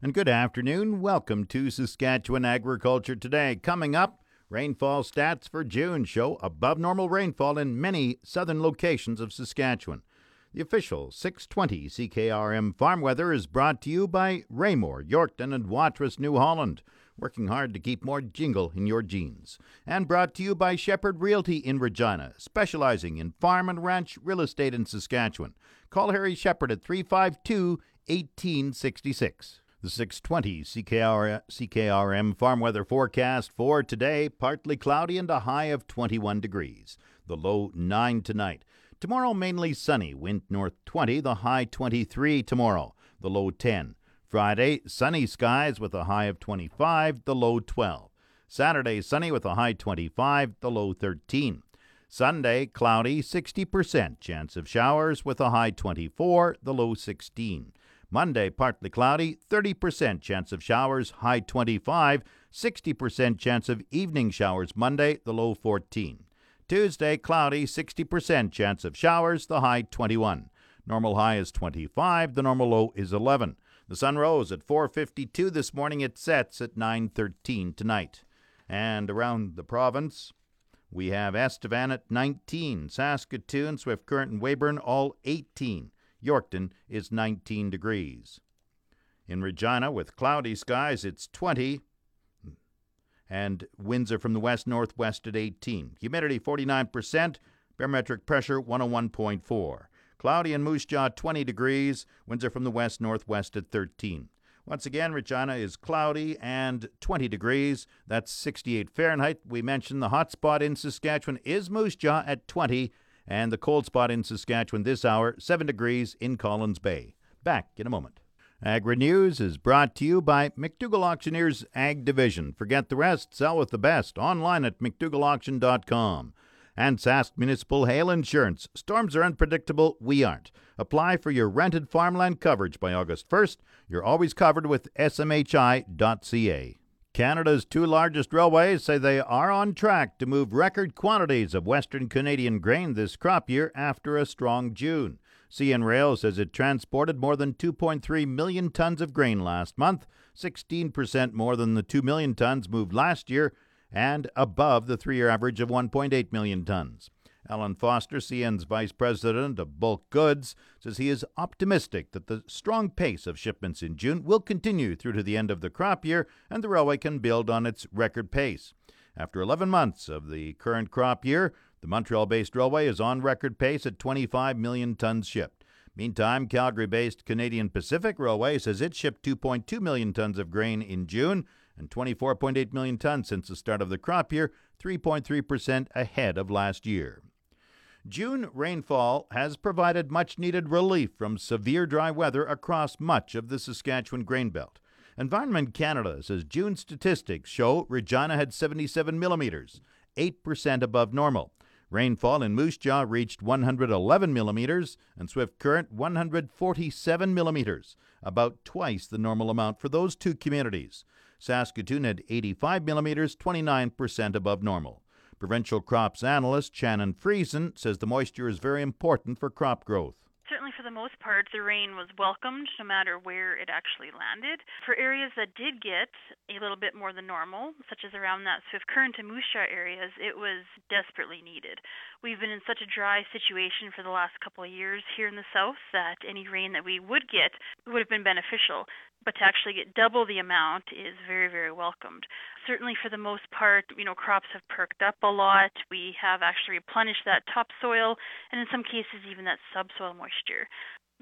And good afternoon. Welcome to Saskatchewan Agriculture Today. Coming up, rainfall stats for June show above normal rainfall in many southern locations of Saskatchewan. The official 620 CKRM farm weather is brought to you by Raymore, Yorkton, and Watrous, New Holland working hard to keep more jingle in your jeans. And brought to you by Shepherd Realty in Regina, specializing in farm and ranch real estate in Saskatchewan. Call Harry Shepherd at 352 1866. The 620 CKR, CKRM farm weather forecast for today partly cloudy and a high of 21 degrees. The low 9 tonight. Tomorrow mainly sunny, wind north 20, the high 23 tomorrow, the low 10. Friday, sunny skies with a high of 25, the low 12. Saturday, sunny with a high 25, the low 13. Sunday, cloudy, 60% chance of showers with a high 24, the low 16. Monday, partly cloudy, 30% chance of showers, high 25, 60% chance of evening showers Monday, the low 14. Tuesday, cloudy, 60% chance of showers, the high 21. Normal high is 25, the normal low is 11. The sun rose at 4:52 this morning. It sets at 9:13 tonight. And around the province, we have Estevan at 19, Saskatoon, Swift Current, and Weyburn all 18. Yorkton is 19 degrees. In Regina, with cloudy skies, it's 20, and winds are from the west northwest at 18. Humidity 49%, barometric pressure 101.4. Cloudy in Moose Jaw, 20 degrees. Winds are from the west northwest at 13. Once again, Regina is cloudy and 20 degrees. That's 68 Fahrenheit. We mentioned the hot spot in Saskatchewan is Moose Jaw at 20, and the cold spot in Saskatchewan this hour, 7 degrees in Collins Bay. Back in a moment. Agri News is brought to you by McDougall Auctioneers Ag Division. Forget the rest, sell with the best. Online at McDougallAuction.com and Sask Municipal Hail Insurance. Storms are unpredictable, we aren't. Apply for your rented farmland coverage by August 1st. You're always covered with smhi.ca. Canada's two largest railways say they are on track to move record quantities of Western Canadian grain this crop year after a strong June. CN Rail says it transported more than 2.3 million tons of grain last month, 16% more than the 2 million tons moved last year, and above the three year average of 1.8 million tons. Alan Foster, CN's vice president of bulk goods, says he is optimistic that the strong pace of shipments in June will continue through to the end of the crop year and the railway can build on its record pace. After 11 months of the current crop year, the Montreal based railway is on record pace at 25 million tons shipped. Meantime, Calgary based Canadian Pacific Railway says it shipped 2.2 million tons of grain in June and 24.8 million tons since the start of the crop year, 3.3% ahead of last year. June rainfall has provided much needed relief from severe dry weather across much of the Saskatchewan grain belt. Environment Canada says June statistics show Regina had 77 millimeters, 8% above normal. Rainfall in Moose Jaw reached 111 millimeters and Swift Current 147 millimeters, about twice the normal amount for those two communities. Saskatoon had 85 millimeters, 29% above normal. Provincial crops analyst Shannon Friesen says the moisture is very important for crop growth certainly for the most part, the rain was welcomed no matter where it actually landed. For areas that did get a little bit more than normal, such as around that Swift Current and Jaw areas, it was desperately needed. We've been in such a dry situation for the last couple of years here in the south that any rain that we would get would have been beneficial but to actually get double the amount is very, very welcomed. Certainly, for the most part, you know, crops have perked up a lot. We have actually replenished that topsoil, and in some cases, even that subsoil moisture.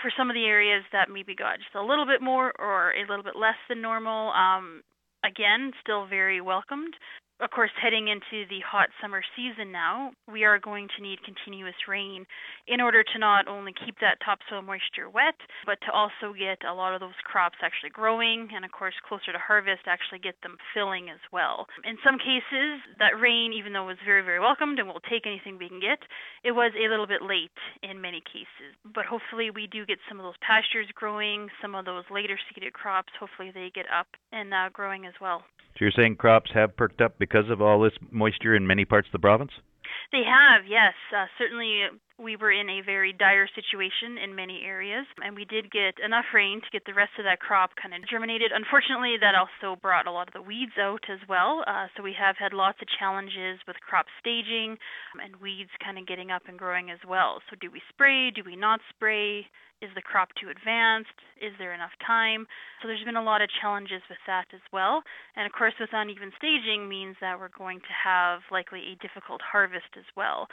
For some of the areas that maybe got just a little bit more or a little bit less than normal, um, again, still very welcomed. Of course, heading into the hot summer season now, we are going to need continuous rain in order to not only keep that topsoil moisture wet, but to also get a lot of those crops actually growing and, of course, closer to harvest, actually get them filling as well. In some cases, that rain, even though it was very, very welcomed and we'll take anything we can get, it was a little bit late in many cases. But hopefully, we do get some of those pastures growing, some of those later seeded crops, hopefully, they get up and uh, growing as well. So you're saying crops have perked up because of all this moisture in many parts of the province? They have, yes. Uh, certainly, we were in a very dire situation in many areas, and we did get enough rain to get the rest of that crop kind of germinated. Unfortunately, that also brought a lot of the weeds out as well. Uh, so we have had lots of challenges with crop staging and weeds kind of getting up and growing as well. So, do we spray? Do we not spray? Is the crop too advanced? Is there enough time? So there's been a lot of challenges with that as well. And of course, with uneven staging means that we're going to have likely a difficult harvest as well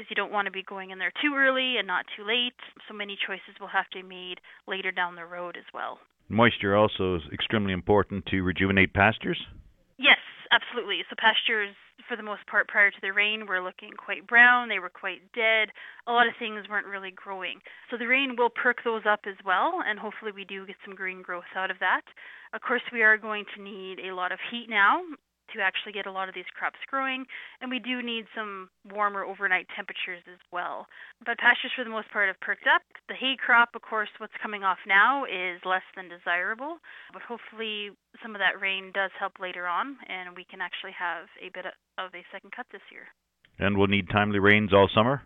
because you don't want to be going in there too early and not too late. So many choices will have to be made later down the road as well. Moisture also is extremely important to rejuvenate pastures? Yes, absolutely. So pastures for the most part prior to the rain were looking quite brown, they were quite dead. A lot of things weren't really growing. So the rain will perk those up as well, and hopefully we do get some green growth out of that. Of course, we are going to need a lot of heat now, to actually get a lot of these crops growing, and we do need some warmer overnight temperatures as well. But pastures, for the most part, have perked up. The hay crop, of course, what's coming off now is less than desirable, but hopefully some of that rain does help later on, and we can actually have a bit of a second cut this year. And we'll need timely rains all summer?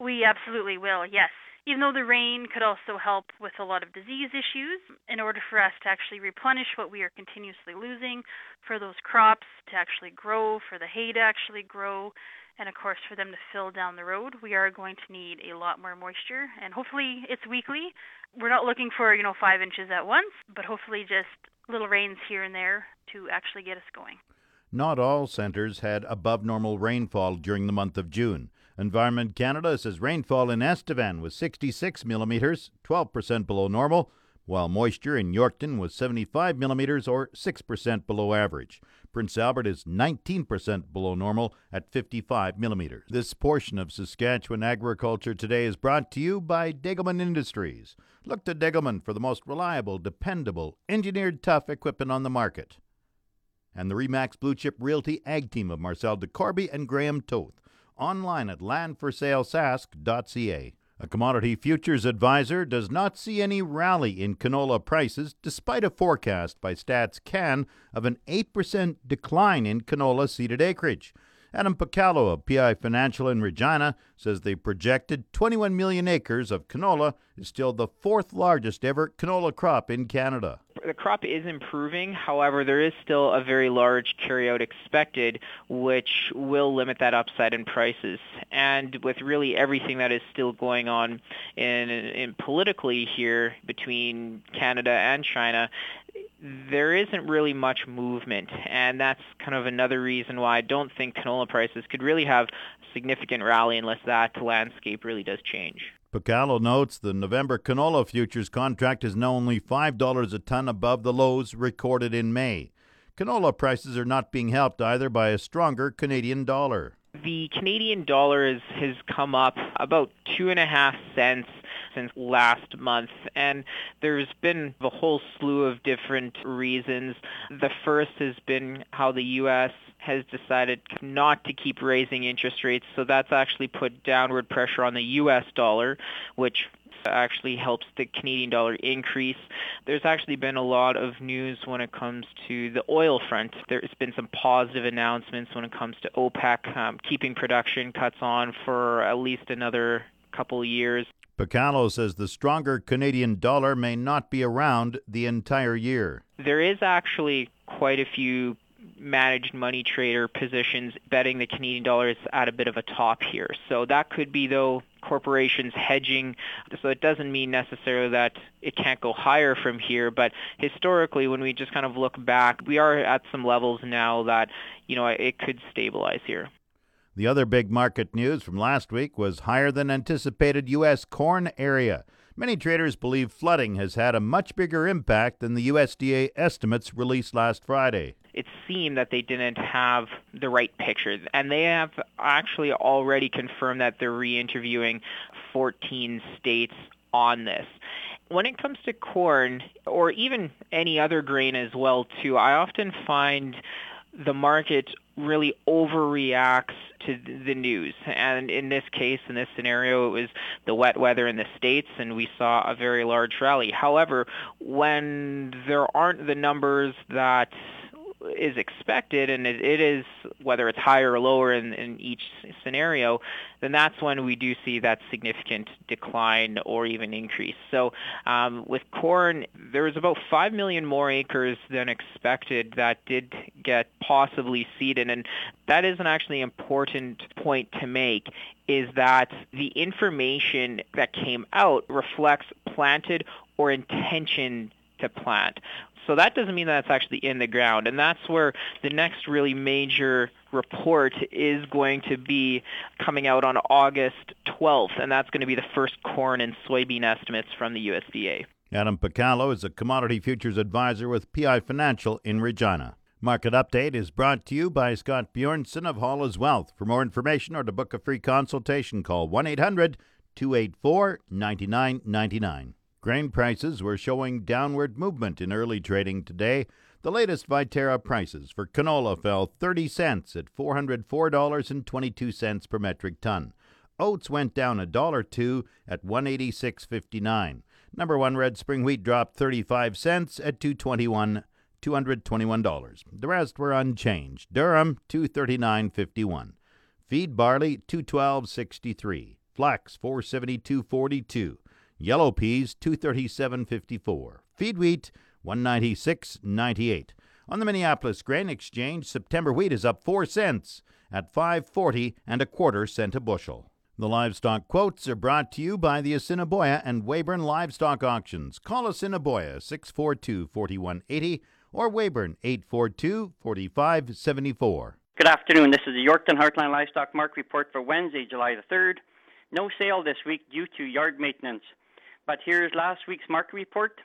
We absolutely will, yes even though the rain could also help with a lot of disease issues, in order for us to actually replenish what we are continuously losing, for those crops to actually grow, for the hay to actually grow, and of course for them to fill down the road, we are going to need a lot more moisture. And hopefully it's weekly. We're not looking for, you know, five inches at once, but hopefully just little rains here and there to actually get us going. Not all centres had above normal rainfall during the month of June. Environment Canada says rainfall in Estevan was 66 millimeters, 12% below normal, while moisture in Yorkton was 75 millimeters or 6% below average. Prince Albert is 19% below normal at 55 millimeters. This portion of Saskatchewan Agriculture Today is brought to you by Degelman Industries. Look to Degelman for the most reliable, dependable, engineered tough equipment on the market. And the Remax Blue Chip Realty Ag Team of Marcel DeCorby and Graham Toth online at landforsalesask.ca. A commodity futures advisor does not see any rally in canola prices despite a forecast by Stats Can of an 8% decline in canola seeded acreage. Adam Picallo of PI Financial in Regina says the projected 21 million acres of canola is still the fourth largest ever canola crop in Canada. The crop is improving. However, there is still a very large carryout expected, which will limit that upside in prices. And with really everything that is still going on in, in politically here between Canada and China, there isn't really much movement, and that's kind of another reason why I don't think canola prices could really have a significant rally unless that landscape really does change. Picallo notes the November canola futures contract is now only $5 a ton above the lows recorded in May. Canola prices are not being helped either by a stronger Canadian dollar. The Canadian dollar has, has come up about two and a half cents since last month. And there's been a whole slew of different reasons. The first has been how the U.S. has decided not to keep raising interest rates. So that's actually put downward pressure on the U.S. dollar, which actually helps the Canadian dollar increase. There's actually been a lot of news when it comes to the oil front. There's been some positive announcements when it comes to OPEC um, keeping production cuts on for at least another couple years. Picallo says the stronger Canadian dollar may not be around the entire year. There is actually quite a few managed money trader positions betting the Canadian dollar is at a bit of a top here. So that could be though corporations hedging. So it doesn't mean necessarily that it can't go higher from here, but historically when we just kind of look back, we are at some levels now that, you know, it could stabilize here. The other big market news from last week was higher than anticipated U.S. corn area. Many traders believe flooding has had a much bigger impact than the USDA estimates released last Friday. It seemed that they didn't have the right picture, and they have actually already confirmed that they're re-interviewing 14 states on this when it comes to corn or even any other grain as well too, I often find the market really overreacts to the news. And in this case, in this scenario, it was the wet weather in the States, and we saw a very large rally. However, when there aren't the numbers that is expected, and it, it is whether it's higher or lower in, in each scenario, then that's when we do see that significant decline or even increase. So um, with corn, there was about 5 million more acres than expected that did get possibly seeded, and that is an actually important point to make is that the information that came out reflects planted or intention to plant. So that doesn't mean that it's actually in the ground. And that's where the next really major report is going to be coming out on August 12th, and that's going to be the first corn and soybean estimates from the USDA. Adam Picallo is a commodity futures advisor with PI Financial in Regina. Market Update is brought to you by Scott Bjornson of Hall's Wealth. For more information or to book a free consultation, call 1 800 284 9999. Grain prices were showing downward movement in early trading today. The latest Viterra prices for canola fell 30 cents at $404.22 per metric ton. Oats went down a dollar two at 186.59. Number 1 red spring wheat dropped 35 cents at 221 $221. The rest were unchanged. Durum 239.51. Feed barley 212.63. Flax 472.42. Yellow peas 237.54. Feed wheat 196.98. On the Minneapolis Grain Exchange, September wheat is up 4 cents at 5.40 and a quarter cent a bushel. The livestock quotes are brought to you by the Assiniboia and Weyburn Livestock Auctions. Call Assiniboia 642 4180 or Weyburn 842 4574. Good afternoon. This is the Yorkton Heartland Livestock Market Report for Wednesday, July the 3rd. No sale this week due to yard maintenance. But here's last week's market report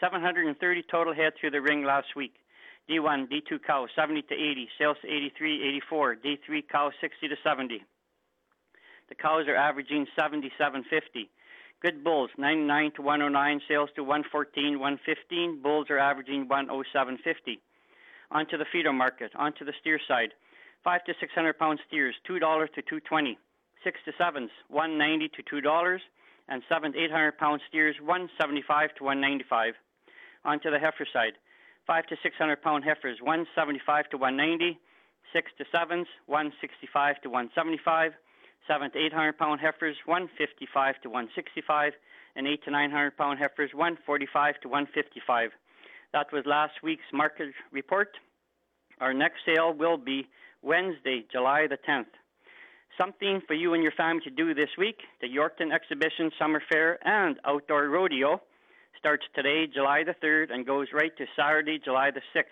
730 total head through the ring last week. D1, D2 cows 70 to 80, sales to 83, 84. D3 cows 60 to 70. The cows are averaging 77.50. Good bulls 99 to 109, sales to 114, 115. Bulls are averaging 107.50. Onto the feeder market, onto the steer side. 5 to 600 pound steers, $2 to 220. 6 to 7s, 190 to $2 and 7 to 800 pound steers 175 to 195. Onto the heifer side, 5 to 600 pound heifers 175 to 190, 6 to 7s 165 to 175, 7 to 800 pound heifers 155 to 165, and 8 to 900 pound heifers 145 to 155. That was last week's market report. Our next sale will be Wednesday, July the 10th. Something for you and your family to do this week. The Yorkton Exhibition Summer Fair and Outdoor Rodeo starts today, July the 3rd, and goes right to Saturday, July the 6th.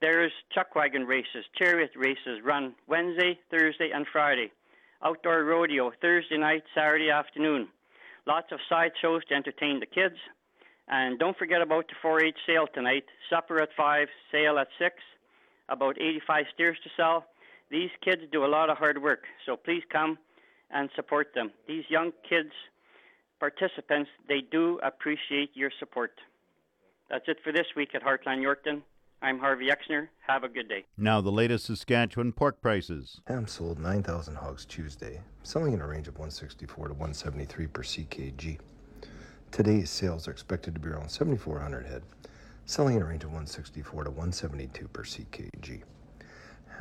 There's chuck wagon races, chariot races run Wednesday, Thursday, and Friday. Outdoor rodeo Thursday night, Saturday afternoon. Lots of sideshows to entertain the kids. And don't forget about the 4 H sale tonight. Supper at 5, sale at 6. About 85 steers to sell. These kids do a lot of hard work, so please come and support them. These young kids, participants, they do appreciate your support. That's it for this week at Heartland Yorkton. I'm Harvey Exner. Have a good day. Now, the latest Saskatchewan pork prices. Ham sold 9,000 hogs Tuesday, selling in a range of 164 to 173 per CKG. Today's sales are expected to be around 7,400 head, selling in a range of 164 to 172 per CKG.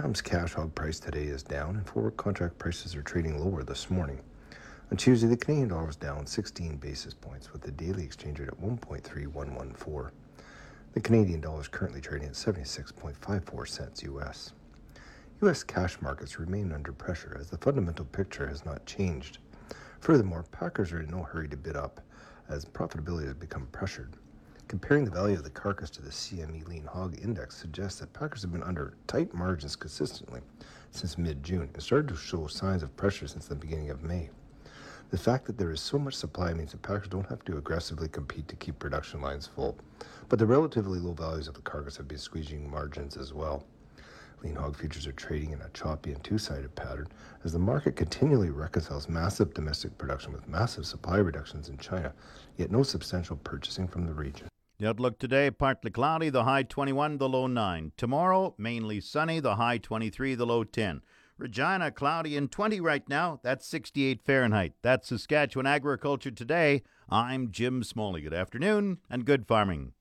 Ham's cash hog price today is down, and forward contract prices are trading lower this morning. On Tuesday, the Canadian dollar was down 16 basis points, with the daily exchange rate at 1.3114. The Canadian dollar is currently trading at 76.54 cents US. U.S. cash markets remain under pressure as the fundamental picture has not changed. Furthermore, packers are in no hurry to bid up as profitability has become pressured. Comparing the value of the carcass to the CME lean hog index suggests that packers have been under tight margins consistently since mid June and started to show signs of pressure since the beginning of May. The fact that there is so much supply means that packers don't have to aggressively compete to keep production lines full. But the relatively low values of the carcass have been squeezing margins as well. Lean hog futures are trading in a choppy and two sided pattern as the market continually reconciles massive domestic production with massive supply reductions in China, yet no substantial purchasing from the region. The outlook today partly cloudy, the high 21, the low 9. Tomorrow, mainly sunny, the high 23, the low 10. Regina, cloudy and 20 right now. That's 68 Fahrenheit. That's Saskatchewan Agriculture Today. I'm Jim Smalley. Good afternoon and good farming.